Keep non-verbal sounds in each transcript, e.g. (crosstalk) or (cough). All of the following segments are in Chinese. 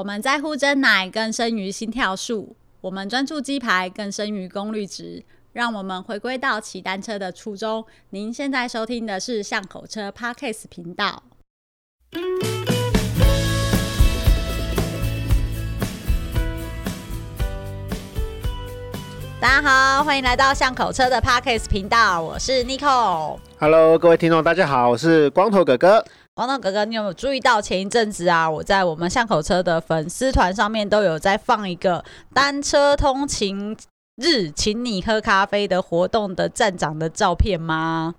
我们在乎真奶更深于心跳数，我们专注鸡排更深于功率值。让我们回归到骑单车的初衷。您现在收听的是巷口车 Podcast 频道。大家好，欢迎来到巷口车的 Parkes 频道，我是 Nico。Hello，各位听众，大家好，我是光头哥哥。光头哥哥，你有没有注意到前一阵子啊，我在我们巷口车的粉丝团上面都有在放一个单车通勤日，请你喝咖啡的活动的站长的照片吗？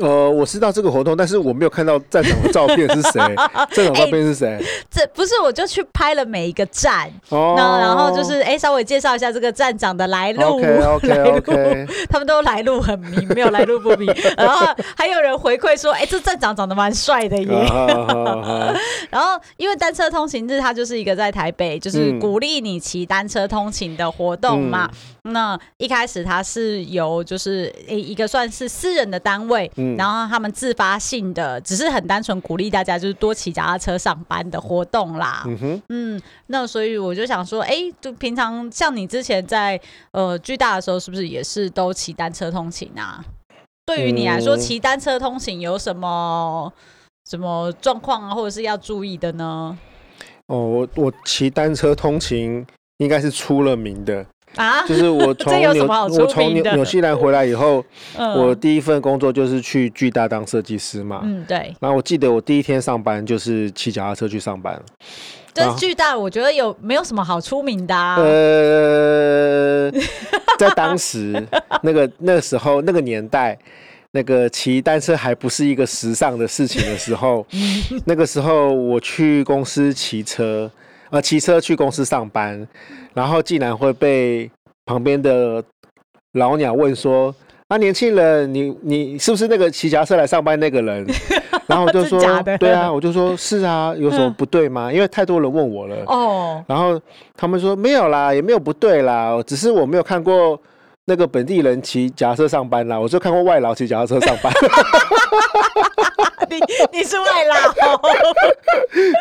呃，我知道这个活动，但是我没有看到站长的照片是谁？(laughs) 站长照片是谁？欸，这不是，我就去拍了每一个站，哦，然后就是哎，稍微介绍一下这个站长的来路 OK (laughs) OK，他们都来路很明，没有来路不明。(laughs) 然后还有人回馈说，哎，这站长长得蛮帅的耶。然后因为单车通勤日，它就是一个在台北，就是鼓励你骑单车通勤的活动嘛。嗯、那一开始它是由就是一个算是私人的单位。嗯然后他们自发性的，只是很单纯鼓励大家就是多骑脚踏车上班的活动啦。嗯哼，嗯，那所以我就想说，哎，就平常像你之前在呃巨大的时候，是不是也是都骑单车通勤啊？对于你来说，骑单车通勤有什么什么状况啊，或者是要注意的呢？哦，我我骑单车通勤应该是出了名的。啊，(laughs) 就是我从纽我从纽纽西兰回来以后，嗯，我第一份工作就是去巨大当设计师嘛。嗯，对。然后我记得我第一天上班就是骑脚踏车去上班。这巨大，我觉得有没有什么好出名的啊？呃，(laughs) 在当时 (laughs) 那个那个时候那个年代，那个骑单车还不是一个时尚的事情的时候，那个时候我去公司骑车。呃，骑车去公司上班，然后竟然会被旁边的老鸟问说：“啊，年轻人，你你是不是那个骑脚踏车来上班那个人？”然后我就 (laughs) 说：“对啊，我就说是啊，有什么不对吗？因为太多人问我了。”哦，然后他们说没有啦，也没有不对啦，只是我没有看过那个本地人骑脚踏车上班啦，我就看过外劳骑脚踏车上班。(laughs) 你你是外劳，(laughs)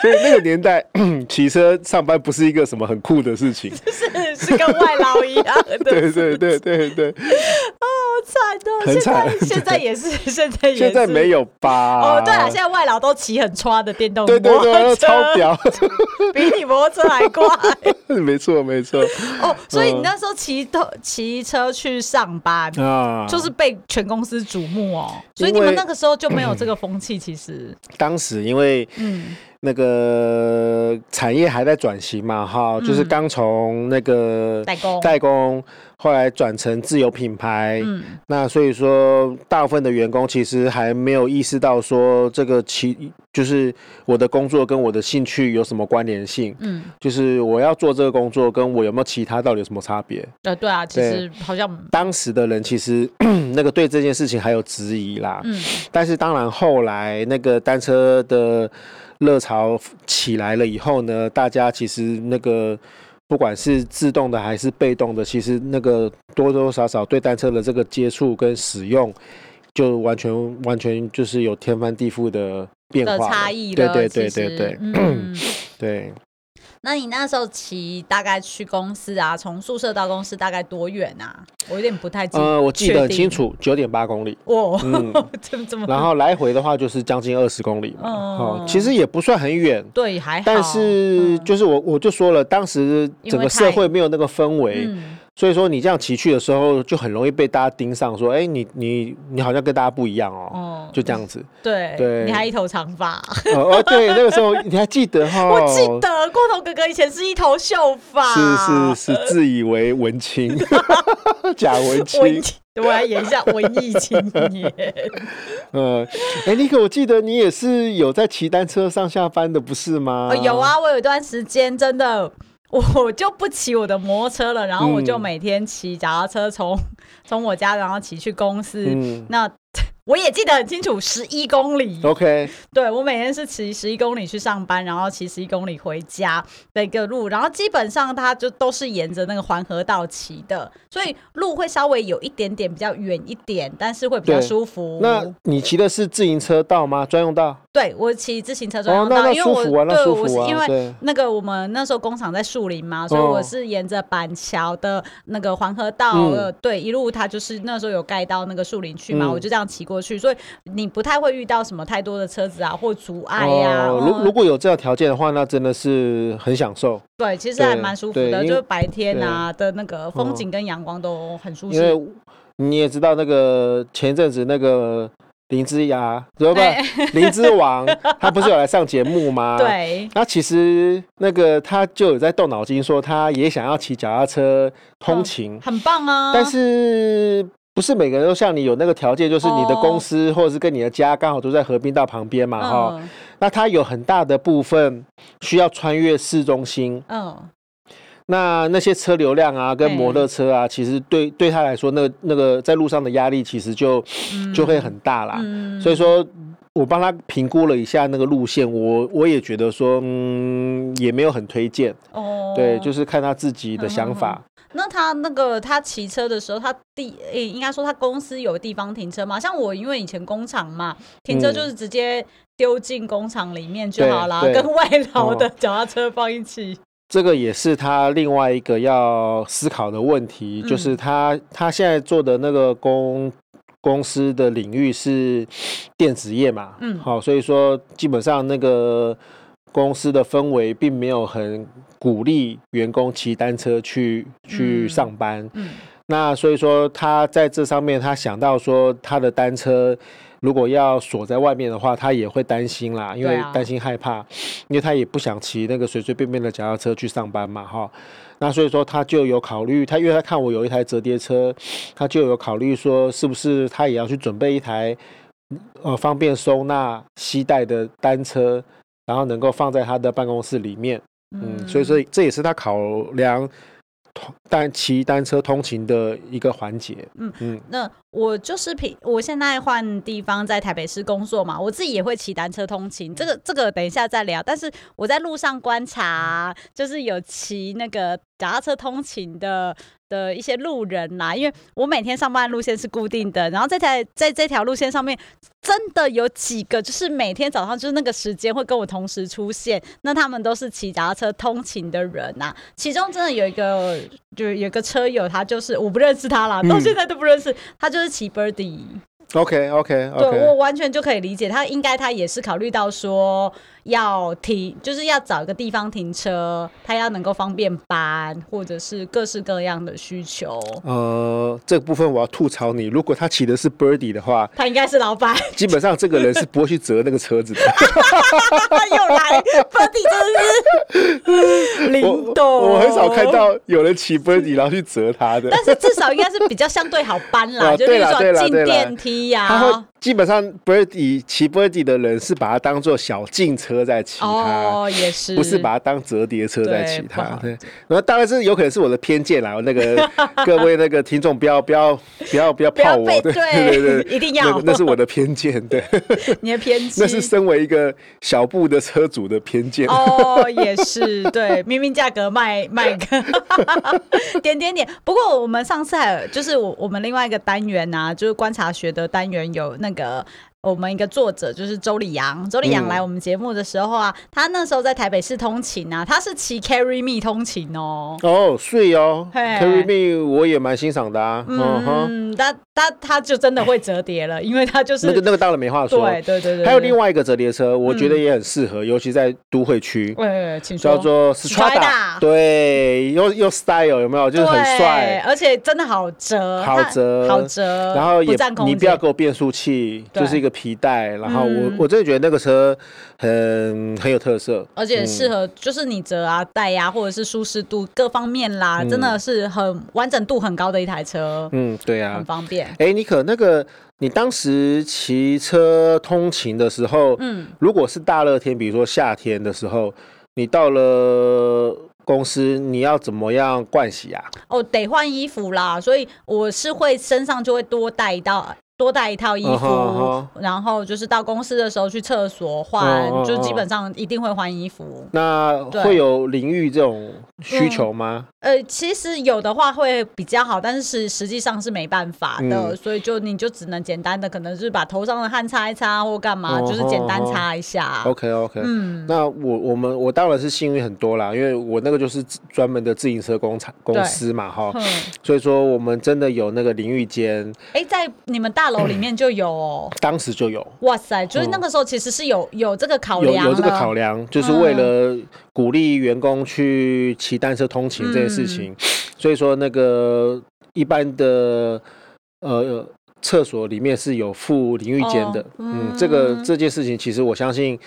所以那个年代骑车上班不是一个什么很酷的事情，(laughs) 是是跟外劳一样的。对对对对对。哦，惨的，很惨。现在现在也是，(laughs) 现在也是。现在没有吧？哦，对了，现在外劳都骑很刷的电动摩托车，对对对，超屌，(laughs) 比你摩托车还快。(laughs) 没错没错。哦，所以你那时候骑车骑车去上班啊，就是被全公司瞩目哦。所以你们那个时候就没有这个风气。其实当时因为嗯。那个产业还在转型嘛，哈，就是刚从那个代工代工，后来转成自有品牌，嗯，那所以说大部分的员工其实还没有意识到说这个其就是我的工作跟我的兴趣有什么关联性，嗯，就是我要做这个工作跟我有没有其他到底有什么差别？呃，对啊，其实好像当时的人其实 (coughs) 那个对这件事情还有质疑啦，嗯，但是当然后来那个单车的。热潮起来了以后呢，大家其实那个不管是自动的还是被动的，其实那个多多少少对单车的这个接触跟使用，就完全完全就是有天翻地覆的变化的差异。对对对对对，嗯，(clears throat) 对。那你那时候骑大概去公司啊，从宿舍到公司大概多远啊？我有点不太记得。呃，我记得很清楚，九点八公里。哦，嗯、(laughs) 这么这么。然后来回的话就是将近二十公里嘛。哦、嗯，其实也不算很远。对，还好。但是就是我我就说了，当时整个社会没有那个氛围。所以说你这样骑去的时候，就很容易被大家盯上，说：“哎、欸，你你你好像跟大家不一样哦。嗯”就这样子。对对，你还一头长发。哦，对，那个时候 (laughs) 你还记得哈？(laughs) 我记得光头哥哥以前是一头秀发，是是是，(laughs) 自以为文青，假文青。我来演一下文艺青年。呃，哎、欸，尼克，我记得你也是有在骑单车上下班的，不是吗？哦、有啊，我有一段时间真的。我就不骑我的摩托车了，然后我就每天骑脚踏车从从我家，然后骑去公司。嗯、那我也记得很清楚，十一公里。OK，对，我每天是骑十一公里去上班，然后骑十一公里回家的一个路，然后基本上它就都是沿着那个环河道骑的，所以路会稍微有一点点比较远一点，但是会比较舒服。那你骑的是自行车道吗？专用道？对，我骑自行车专用道，哦、因为我对我是因为那个我们那时候工厂在树林嘛，所以我是沿着板桥的那个环河道，嗯、对，一路它就是那时候有盖到那个树林去嘛，嗯、我就这样骑过去，所以你不太会遇到什么太多的车子啊或阻碍呀、啊。如、哦、如果有这样条件的话，那真的是很享受。对，其实还蛮舒服的，就是白天啊的那个风景跟阳光都很舒适。因为你也知道那个前阵子那个。林之牙，对不对？林之王，(laughs) 他不是有来上节目吗？对。那其实那个他就有在动脑筋，说他也想要骑脚踏车通勤，嗯，很棒啊。但是不是每个人都像你有那个条件，就是你的公司或者是跟你的家刚好都在河滨道旁边嘛，哈，嗯。那它有很大的部分需要穿越市中心，嗯。那那些车流量啊，跟摩托车啊，其实对对他来说，那个那个在路上的压力其实就就会很大啦。所以说我帮他评估了一下那个路线，我我也觉得说，嗯，也没有很推荐。哦，对，就是看他自己的想法。(laughs) 那他那个他骑车的时候，他地诶，应该说他公司有地方停车吗？像我，因为以前工厂嘛，停车就是直接丢进工厂里面就好了，跟外劳的脚踏车放一起。这个也是他另外一个要思考的问题，嗯、就是他他现在做的那个公公司的领域是电子业嘛，嗯，好，所以说基本上那个公司的氛围并没有很鼓励员工骑单车去去上班，嗯，嗯，那所以说他在这上面他想到说他的单车。如果要锁在外面的话，他也会担心啦，因为担心害怕，因为他也不想骑那个随随便便的脚踏车去上班嘛，哈。那所以说他就有考虑，他因为他看我有一台折叠车，他就有考虑说，是不是他也要去准备一台，呃，方便收纳携带的单车，然后能够放在他的办公室里面，嗯，所以说这也是他考量。单骑单车通勤的一个环节。嗯嗯，那我就是平，我现在换地方在台北市工作嘛，我自己也会骑单车通勤。这个这个等一下再聊。但是我在路上观察，就是有骑那个脚踏车通勤的。的一些路人呐，因为我每天上班路线是固定的，然后在在在这条路线上面，真的有几个就是每天早上就是那个时间会跟我同时出现，那他们都是骑脚踏车通勤的人呐。其中真的有一个，就有一个车友，他就是我不认识他啦，到现在都不认识，他就是骑 Birdy。OK OK OK，对，我完全就可以理解，他应该他也是考虑到说。要停，就是要找一个地方停车，他要能够方便搬，或者是各式各样的需求。呃，这个部分我要吐槽你，如果他骑的是 Birdy 的话，他应该是老板。基本上这个人是不会去折那个车子的。又来 Birdy 真是 (laughs) 灵动。我很少看到有人骑 Birdy 然后去折他的。(laughs) 但是至少应该是比较相对好搬啦，(laughs) 啊、就比如说进电梯呀、啊。基本上 Birdy 骑 Birdy 的人是把它当做小径车在骑它，哦，也是，不是把它当折叠车在骑它。对，然后当然是有可能是我的偏见啦。那个 (laughs) 各位那个听众不要不要不要不要泡我，对对对对，一定要，那是我的偏见，对，(laughs) 你的偏见，那是身为一个小布的车主的偏见。哦，也是，对，明明价格卖卖个 (laughs) 点点点。不过我们上次还有就是我我们另外一个单元啊，就是观察学的单元有那。个我们一个作者就是周礼阳，周礼阳来我们节目的时候啊，嗯、他那时候在台北市通勤啊，他是骑 Carry Me 通勤哦。哦，睡哦，Carry Me 我也蛮欣赏的啊。嗯，他他他就真的会折叠了，因为他就是那个那个当然没话说。对对对对。还有另外一个折叠车，我觉得也很适合，尤其在都会区。对，请说。叫做 Strada，对，又又 style 有没有？就是很帅，而且真的好折，好折，好折。然后也你不要给我变速器，就是一个。皮带，然后我、嗯、我真的觉得那个车很很有特色，而且适合就是你折啊、带呀、啊，或者是舒适度各方面啦，嗯、真的是很完整度很高的一台车。嗯，对啊，很方便。哎，你可，那个你当时骑车通勤的时候，嗯，如果是大热天，比如说夏天的时候，你到了公司，你要怎么样盥洗啊？哦，得换衣服啦，所以我是会身上就会多带到。多带一套衣服，uh huh, uh huh. 然后就是到公司的时候去厕所换，uh huh, uh. 就基本上一定会换衣服。那会有淋浴这种需求吗？嗯、呃，其实有的话会比较好，但是实际上是没办法的，嗯、所以就你就只能简单的，可能是把头上的汗擦一擦或干嘛，uh huh, 就是简单擦一下。OK OK，嗯，那我我们我当然是幸运很多啦，因为我那个就是专门的自行车工厂公司嘛，哈，所以说我们真的有那个淋浴间。哎、欸，在你们大。大楼里面就有哦，当时就有。哇塞，就是那个时候其实是有有这个考量，有有这个考量，就是为了鼓励员工去骑单车通勤这件事情。嗯、所以说，那个一般的呃厕所里面是有附淋浴间的。哦、嗯，嗯，这个这件事情其实我相信。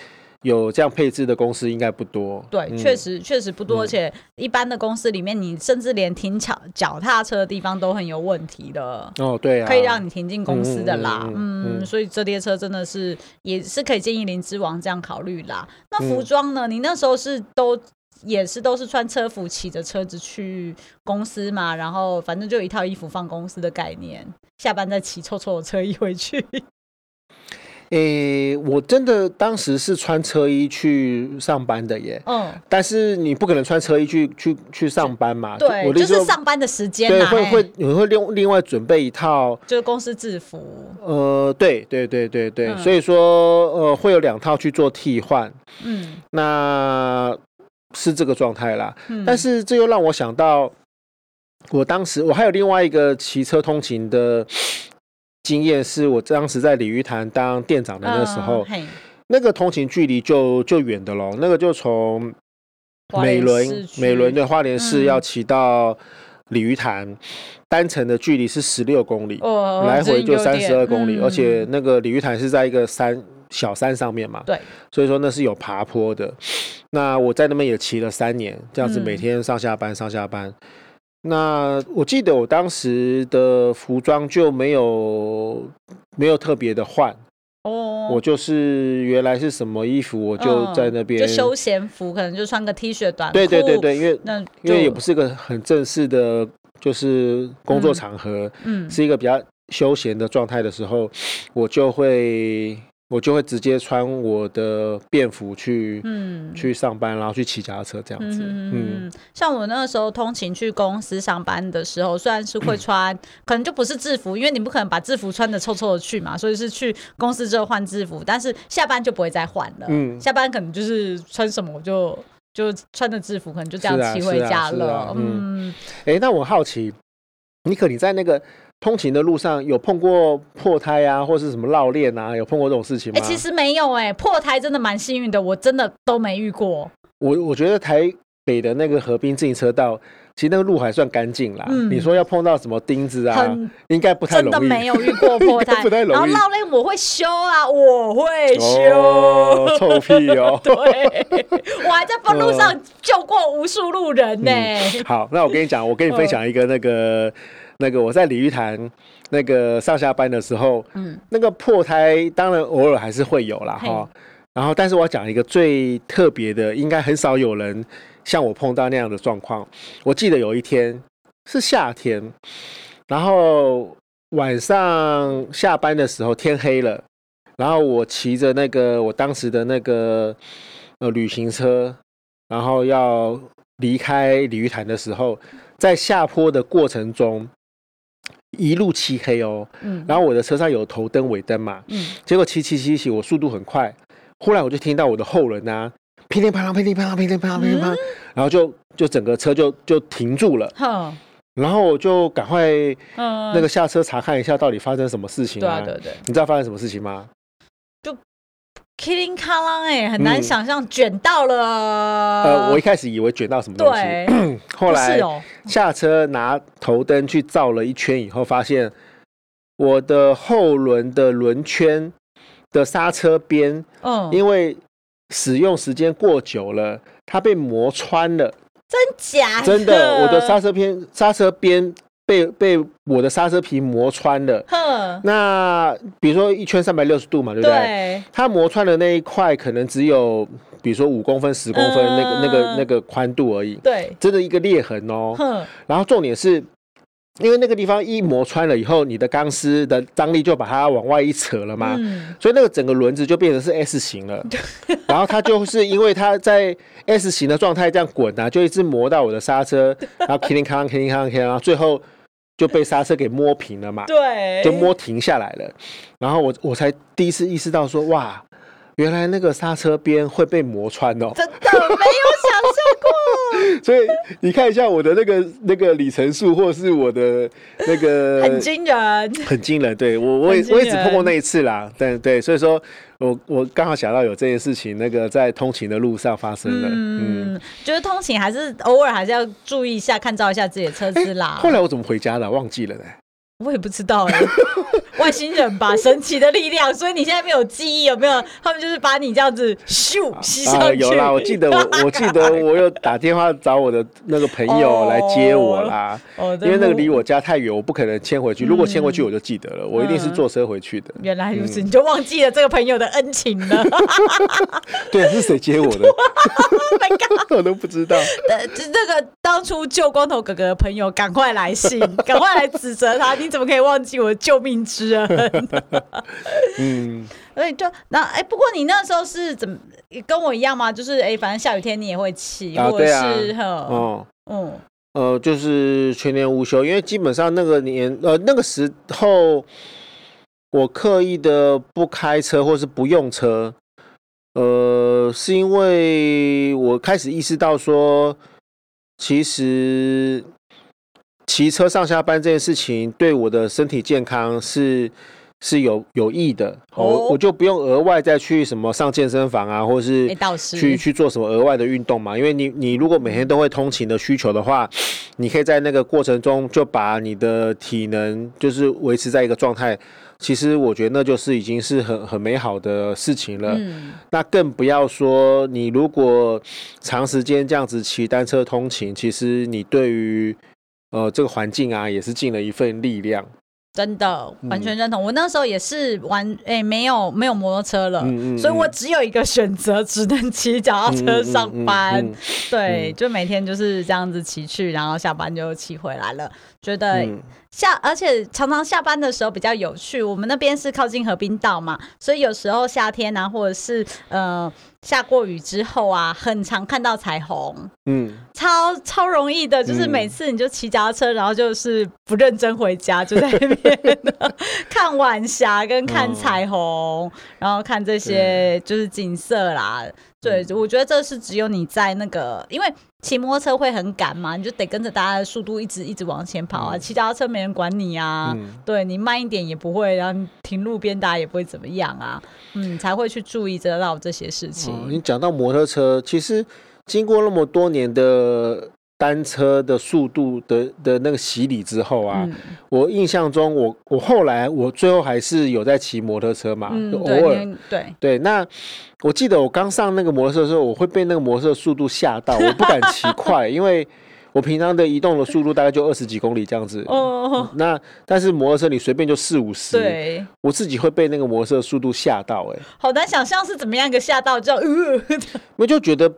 有这样配置的公司应该不多，对，确实确实不多，而且一般的公司里面，你甚至连停脚脚踏车的地方都很有问题的。哦，对啊，可以让你停进公司的啦，嗯，所以这列车真的是也是可以建议林之王这样考虑啦。那服装呢？你那时候是都也是都是穿车服骑着车子去公司嘛？然后反正就一套衣服放公司的概念，下班再骑臭臭的车衣回去。诶、欸，我真的当时是穿车衣去上班的耶。嗯，但是你不可能穿车衣去去去上班嘛？对，我就是上班的时间。对，会会你会另另外准备一套，就是公司制服。呃，对对对对对，嗯、所以说呃会有两套去做替换。嗯，那是这个状态啦。嗯、但是这又让我想到，我当时我还有另外一个骑车通勤的。经验是我当时在鲤鱼潭当店长的那时候，呃、那个通勤距离就就远的喽。那个就从美伦美伦的花莲市要骑到鲤鱼潭，嗯、单程的距离是十六公里，哦、来回就三十二公里。嗯、而且那个鲤鱼潭是在一个山小山上面嘛，对，所以说那是有爬坡的。那我在那边也骑了三年，这样子每天上下班上下班。那我记得我当时的服装就没有没有特别的换哦，我就是原来是什么衣服，我就在那边就休闲服，可能就穿个 T 恤短裤。对对对对，因为那因为也不是个很正式的，就是工作场合，嗯，是一个比较休闲的状态的时候，我就会。我就会直接穿我的便服去，嗯，去上班，然后去骑脚踏车这样子。嗯，嗯，像我那个时候通勤去公司上班的时候，虽然是会穿，嗯、(clears throat) 可能就不是制服，因为你不可能把制服穿的臭臭的去嘛，所以是去公司之后换制服，但是下班就不会再换了。嗯，下班可能就是穿什么我就就穿着制服，可能就这样骑回家了。啊啊啊、嗯，哎、欸，那我好奇，尼克你在那个。通勤的路上有碰过破胎啊，或是什么绕链啊？有碰过这种事情吗？哎、欸，其实没有哎、欸，破胎真的蛮幸运的，我真的都没遇过。我我觉得台北的那个河滨自行车道，其实那个路还算干净啦。嗯，你说要碰到什么钉子啊，很应该不太容易。真的没有遇过破胎，(laughs) 不太容易。然后绕链我会修啊，我会修。哦、臭屁哦！(laughs) 对，我还在半路上 (laughs) 救过无数路人呢、欸嗯。好，那我跟你讲，我跟你分享一个那个。那个我在鲤鱼潭那个上下班的时候，嗯，那个破胎当然偶尔还是会有啦哈。然后，但是我要讲一个最特别的，应该很少有人像我碰到那样的状况。我记得有一天是夏天，然后晚上下班的时候天黑了，然后我骑着那个我当时的那个呃旅行车，然后要离开鲤鱼潭的时候，在下坡的过程中。一路漆黑哦，嗯，然后我的车上有头灯、尾灯嘛，嗯，结果骑骑骑骑，我速度很快，忽然我就听到我的后轮啊，噼里啪啦、噼里啪啦、噼里啪啦、噼里啪啦，然后就就整个车就就停住了，好，然后我就赶快那个下车查看一下到底发生什么事情啊，对对对，你知道发生什么事情吗？噼里咔啦，哎，很难想象卷到了。呃，我一开始以为卷到什么东西，(clears throat) 后来下车拿头灯去照了一圈以后，发现我的后轮的轮圈的刹车边，嗯，因为使用时间过久了，它被磨穿了。真假的？真的，我的刹车边刹车边。被被我的刹车皮磨穿了。呵那比如说一圈三百六十度嘛，对不对？对。它磨穿的那一块可能只有，比如说五公分、十公分那个、嗯、那个那个宽度而已。对。真的一个裂痕哦。哼然后重点是，因为那个地方一磨穿了以后，你的钢丝的张力就把它往外一扯了嘛，嗯、所以那个整个轮子就变成是 S 型了。(laughs) 然后它就是因为它在 S 型的状态这样滚啊，就一直磨到我的刹车，然后叮叮哐啷，叮叮哐啷，然后最后就被刹车给摸平了嘛，对，就摸停下来了。然后我我才第一次意识到说，哇，原来那个刹车边会被磨穿哦，真的没有想象过。(laughs) 所以你看一下我的那个那个里程数，或是我的那个很惊人，很惊人。对我我也我也只碰过那一次啦，但对，所以说我我刚好想到有这件事情，那个在通勤的路上发生了。嗯，嗯就是通勤还是偶尔还是要注意一下，看照一下自己的车子啦。后来我怎么回家的？忘记了呢。我也不知道哎、欸，(laughs) 外星人吧，神奇的力量，所以你现在没有记忆，有没有？他们就是把你这样子咻吸上去、啊。有啦，我记得我 (laughs) 我记得我有打电话找我的那个朋友来接我啦，哦、因为那个离我家太远，我不可能牵回去。如果牵回去，我就记得了，嗯、我一定是坐车回去的。原来如此，嗯、你就忘记了这个朋友的恩情了。(laughs) 对，是谁接我的？Oh (laughs) 我都不知道。呃，这个当初救光头哥哥的朋友，赶快来信，赶快来指责他。你怎么可以忘记我的救命之恩？嗯，(laughs) 所以就那哎、欸，不过你那时候是怎么跟我一样吗？就是哎、欸，反正下雨天你也会骑，或者是哈，哦，嗯，呃，就是全年无休，因为基本上那个年呃那个时候，我刻意的不开车或是不用车，呃，是因为我开始意识到说，其实。骑车上下班这件事情对我的身体健康是是有有益的，我、哦、我就不用额外再去什么上健身房啊，或者是去去做什么额外的运动嘛。因为你你如果每天都会通勤的需求的话，你可以在那个过程中就把你的体能就是维持在一个状态。其实我觉得那就是已经是很很美好的事情了。嗯、那更不要说你如果长时间这样子骑单车通勤，其实你对于呃，这个环境啊，也是尽了一份力量。真的，完全认同。嗯、我那时候也是玩，哎、欸，没有没有摩托车了，嗯嗯嗯、所以我只有一个选择，只能骑脚踏车上班。对，就每天就是这样子骑去，然后下班就骑回来了。觉得下，而且常常下班的时候比较有趣。我们那边是靠近河滨道嘛，所以有时候夏天啊，或者是呃。下过雨之后啊，很常看到彩虹，嗯，超超容易的，就是每次你就骑脚踏车，然后就是不认真回家，就在那边 (laughs) 看晚霞跟看彩虹，哦、然后看这些就是景色啦。对，我觉得这是只有你在那个，因为骑摩托车会很赶嘛，你就得跟着大家的速度一直一直往前跑啊。骑脚踏车没人管你啊，嗯、对你慢一点也不会，然后停路边大家也不会怎么样啊，嗯，才会去注意得到这些事情。哦、你讲到摩托车，其实经过那么多年的。单车的速度的的那个洗礼之后啊，嗯、我印象中我，我我后来我最后还是有在骑摩托车嘛，嗯、偶尔对对。那我记得我刚上那个摩托车的时候，我会被那个摩托车的速度吓到，我不敢骑快，(laughs) 因为我平常的移动的速度大概就二十几公里这样子。哦。那但是摩托车你随便就四五十，对，我自己会被那个摩托车的速度吓到、欸，哎，好难想象是怎么样一个吓到，这样，呃，(laughs) 我就觉得。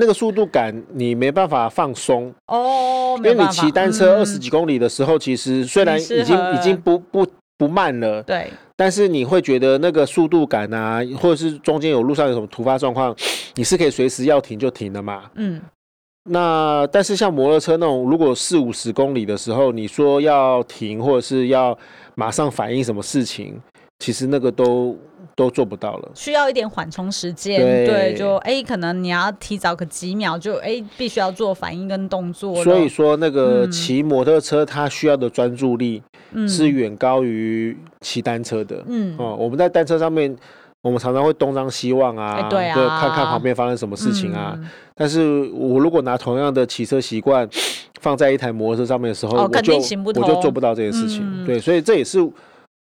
那个速度感你没办法放松哦，因为你骑单车二十几公里的时候，其实虽然已经已经不不不慢了，对，但是你会觉得那个速度感啊，或者是中间有路上有什么突发状况，你是可以随时要停就停的嘛。嗯，那但是像摩托车那种，如果四五十公里的时候，你说要停或者是要马上反应什么事情，其实那个都。都做不到了，需要一点缓冲时间。对，对，就哎、欸，可能你要提早个几秒就，就、欸、哎，必须要做反应跟动作。所以说，那个骑摩托车它需要的专注力是远高于骑单车的。嗯，哦、嗯，我们在单车上面，我们常常会东张西望啊，欸、对啊，对，看看旁边发生什么事情啊。嗯、但是我如果拿同样的骑车习惯放在一台摩托车上面的时候，哦、我就我就做不到这件事情。嗯、对，所以这也是。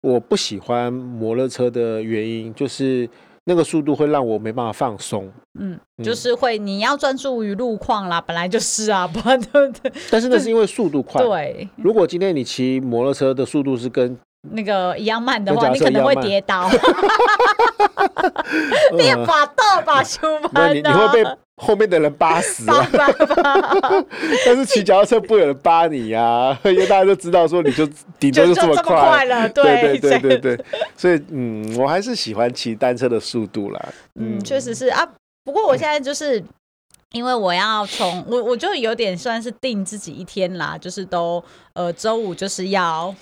我不喜欢摩托车的原因，就是那个速度会让我没办法放松。嗯，就是会你要专注于路况啦，本来就是啊，不然对不对？但是那是因为速度快。对，如果今天你骑摩托车的速度是跟那个一样慢的话，你可能会跌倒。(laughs) 你也把倒把修慢你你会被后面的人扒死啊！(laughs) 但是骑脚踏车不会有人扒你呀、啊，(laughs) 因为大家都知道说你就顶多就这么快，就这么快了。对对对对对，所以嗯，我还是喜欢骑单车的速度啦。嗯，确实是啊。不过我现在就是。因为我要从我我就有点算是定自己一天啦，就是都呃周五就是要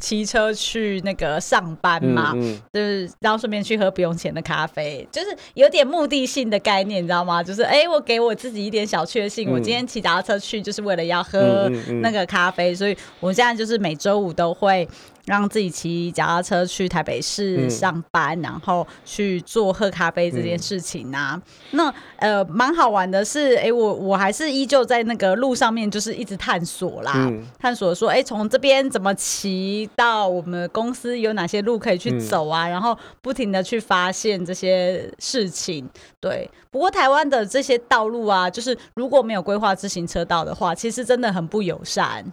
骑车去那个上班嘛，嗯嗯、就是然后顺便去喝不用钱的咖啡，就是有点目的性的概念，你知道吗？就是哎，我给我自己一点小确幸，嗯、我今天骑脚踏车去就是为了要喝那个咖啡，嗯嗯嗯、所以我现在就是每周五都会。让自己骑脚踏车去台北市上班，嗯、然后去做喝咖啡这件事情啊。嗯、那呃，蛮好玩的是，哎、欸，我我还是依旧在那个路上面，就是一直探索啦，嗯、探索说，哎、欸，从这边怎么骑到我们公司有哪些路可以去走啊？嗯、然后不停的去发现这些事情。对，不过台湾的这些道路啊，就是如果没有规划自行车道的话，其实真的很不友善。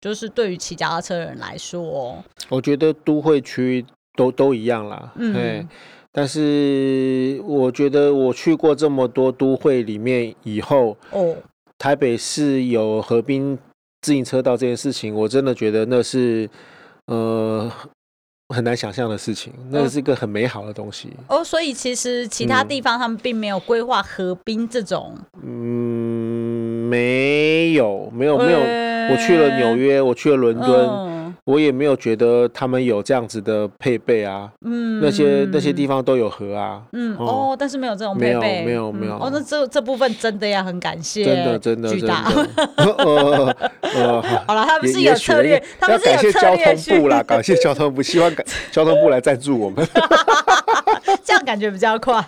就是对于骑脚踏车的人来说，我觉得都会区都都一样啦。嗯，但是我觉得我去过这么多都会里面以后，哦，台北市有河滨自行车道这件事情，我真的觉得那是呃很难想象的事情，那是一个很美好的东西。哦，所以其实其他地方他们并没有规划河滨这种，嗯，没有，没有，没有。我去了纽约，我去了伦敦，嗯、我也没有觉得他们有这样子的配备啊。嗯，那些那些地方都有河啊。嗯哦，但是没有这种配备，没有没有没有。哦，那这这部分真的要很感谢，真的真的巨大。(laughs) 好了，他们是有策略，他们是有策略。要感谢交通部啦，感谢交通部，希望 (laughs) 交通部来赞助我们，(laughs) 这样感觉比较快。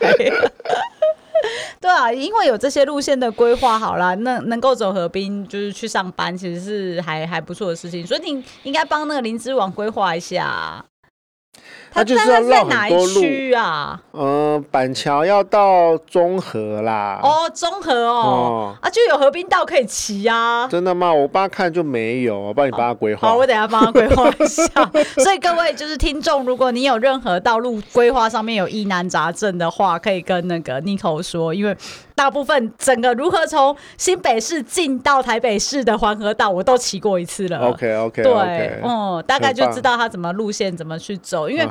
(laughs) 对啊，因为有这些路线的规划好了，那能够走河滨就是去上班，其实是还还不错的事情，所以你应该帮那个林之王规划一下。他就是要绕哪一区啊？嗯，板桥要到中和啦。哦，中和哦，哦啊，就有河滨道可以骑啊。真的吗？我爸看就没有，我帮你帮他规划。好，我等下帮他规划一下。(laughs) 所以各位就是听众，如果你有任何道路规划上面有疑难杂症的话，可以跟那个 Nico 说，因为。大部分整个如何从新北市进到台北市的黄河道，我都骑过一次了。OK OK，对，okay, 嗯，大概就知道它怎么路线怎么去走。因为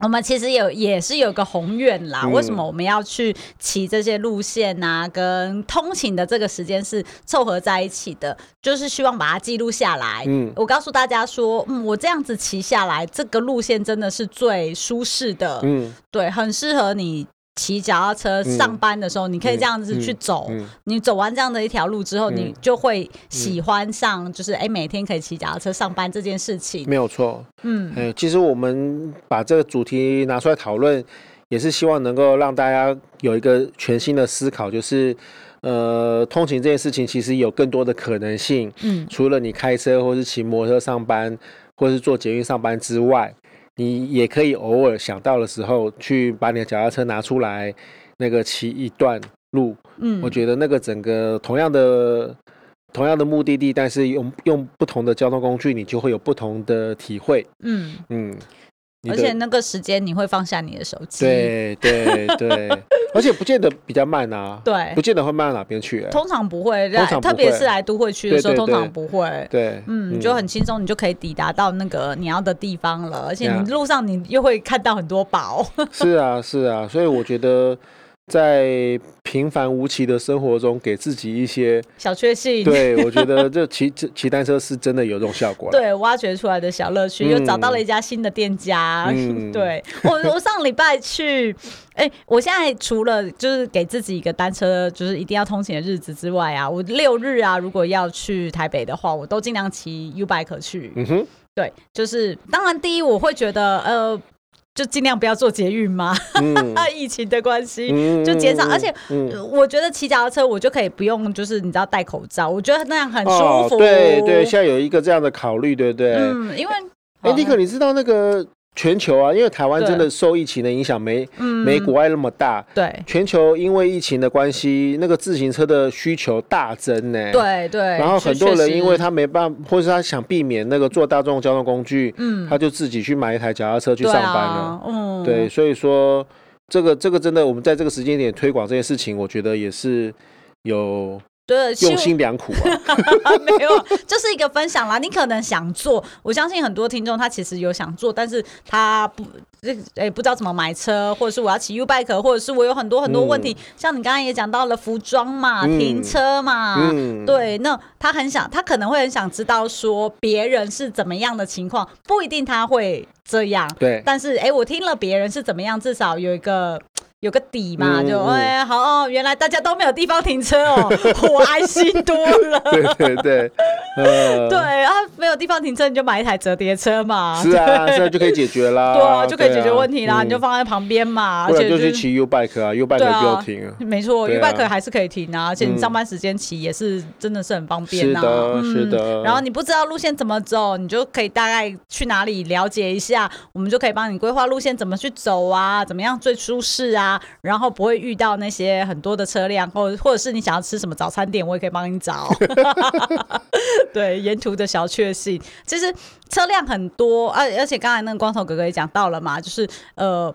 我们其实有也是有个宏愿啦，嗯、为什么我们要去骑这些路线啊？跟通勤的这个时间是凑合在一起的，就是希望把它记录下来。嗯，我告诉大家说，嗯，我这样子骑下来，这个路线真的是最舒适的。嗯，对，很适合你。骑脚踏车上班的时候，嗯、你可以这样子去走。嗯嗯嗯、你走完这样的一条路之后，嗯、你就会喜欢上，就是哎、欸，每天可以骑脚踏车上班这件事情。没有错，嗯、欸，其实我们把这个主题拿出来讨论，也是希望能够让大家有一个全新的思考，就是呃，通勤这件事情其实有更多的可能性。嗯，除了你开车或是骑摩托车上班，或是坐捷运上班之外。你也可以偶尔想到的时候，去把你的脚踏车拿出来，那个骑一段路。嗯，我觉得那个整个同样的同样的目的地，但是用用不同的交通工具，你就会有不同的体会。嗯嗯。嗯而且那个时间你会放下你的手机，对对对，(laughs) 而且不见得比较慢啊，对，不见得会慢到哪边去，通常不会，特别是来都会区的时候，通常不会，对，嗯，你就很轻松，你就可以抵达到那个你要的地方了，而且你路上你又会看到很多宝，(laughs) 是啊是啊，所以我觉得。在平凡无奇的生活中，给自己一些小确幸。对，我觉得这骑 (laughs) 骑单车是真的有这种效果。对，挖掘出来的小乐趣，嗯、又找到了一家新的店家。嗯、(laughs) 对我，我上礼拜去，哎、欸，我现在除了就是给自己一个单车，就是一定要通勤的日子之外啊，我六日啊，如果要去台北的话，我都尽量骑 U bike 去。嗯哼，对，就是当然第一我会觉得呃。就尽量不要做捷运嘛，嗯、(laughs) 疫情的关系，嗯、就减少。而且，我觉得骑脚踏车我就可以不用，就是你知道戴口罩，我觉得那样很舒服。哦、对对，现在有一个这样的考虑，对不对？嗯，因为哎，尼克，你知道那个全球啊，因为台湾真的受疫情的影响没没国外那么大。对，全球因为疫情的关系，那个自行车的需求大增呢。对对。然后很多人因为他没办法，或是他想避免那个坐大众交通工具，嗯，他就自己去买一台脚踏车去上班了。嗯，对，所以说这个这个真的，我们在这个时间点推广这件事情，我觉得也是有。对，用心良苦啊，(laughs) 没有，就是一个分享啦。你可能想做，我相信很多听众他其实有想做，但是他不，哎，不知道怎么买车，或者是我要骑 U bike，或者是我有很多很多问题。嗯、像你刚刚也讲到了服装嘛，嗯、停车嘛，嗯、对，那他很想，他可能会很想知道说别人是怎么样的情况，不一定他会这样，对，但是哎，我听了别人是怎么样，至少有一个。有个底嘛，就哎、嗯、好哦，原来大家都没有地方停车哦，我安心多了。对对对，呃、对啊，没有地方停车，你就买一台折叠车嘛。是啊，这样就可以解决啦。(laughs) 对啊，就可以解决问题啦，啊、你就放在旁边嘛。不然就去骑 U bike 啊，U bike 不用停啊。没错，U bike 还是可以停啊，而且你上班时间骑也是真的是很方便呐、啊。是的，是的、嗯。然后你不知道路线怎么走，你就可以大概去哪里了解一下，我们就可以帮你规划路线怎么去走啊，怎么样最舒适啊。然后不会遇到那些很多的车辆，或或者是你想要吃什么早餐店，我也可以帮你找。(laughs) 对，沿途的小确幸，其实车辆很多，而而且刚才那个光头哥哥也讲到了嘛，就是呃，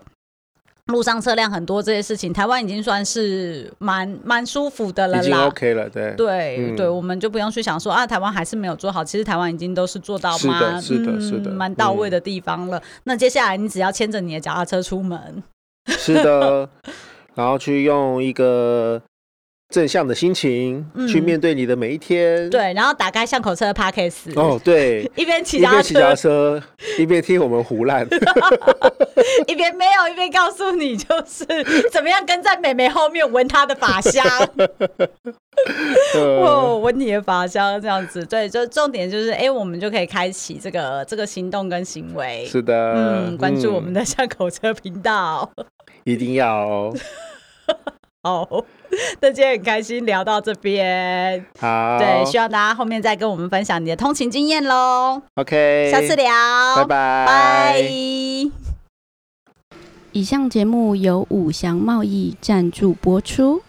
路上车辆很多这些事情，台湾已经算是蛮蛮舒服的了啦，已经 OK 了，对。对、嗯、对，我们就不用去想说啊，台湾还是没有做好，其实台湾已经都是做到蛮是的，是的，是的，蛮到位的地方了。嗯、那接下来你只要牵着你的脚踏车出门。是的，然后去用一个正向的心情去面对你的每一天。嗯、对，然后打开巷口车的 Podcast 哦，对，(laughs) 一边骑脚踏车，一边听我们胡乱，(laughs) 一边没有，一边告诉你就是怎么样跟在美眉后面闻她的发香。(laughs) 哦，闻你的发香这样子，对，就重点就是，哎，我们就可以开启这个这个行动跟行为。是的，嗯，关注我们的巷口车频道，一定要哦。好，(laughs) 那今天很开心聊到这边，好，对，希望大家后面再跟我们分享你的通勤经验喽。OK，下次聊，拜拜，拜。以上节目由五祥贸易赞助播出。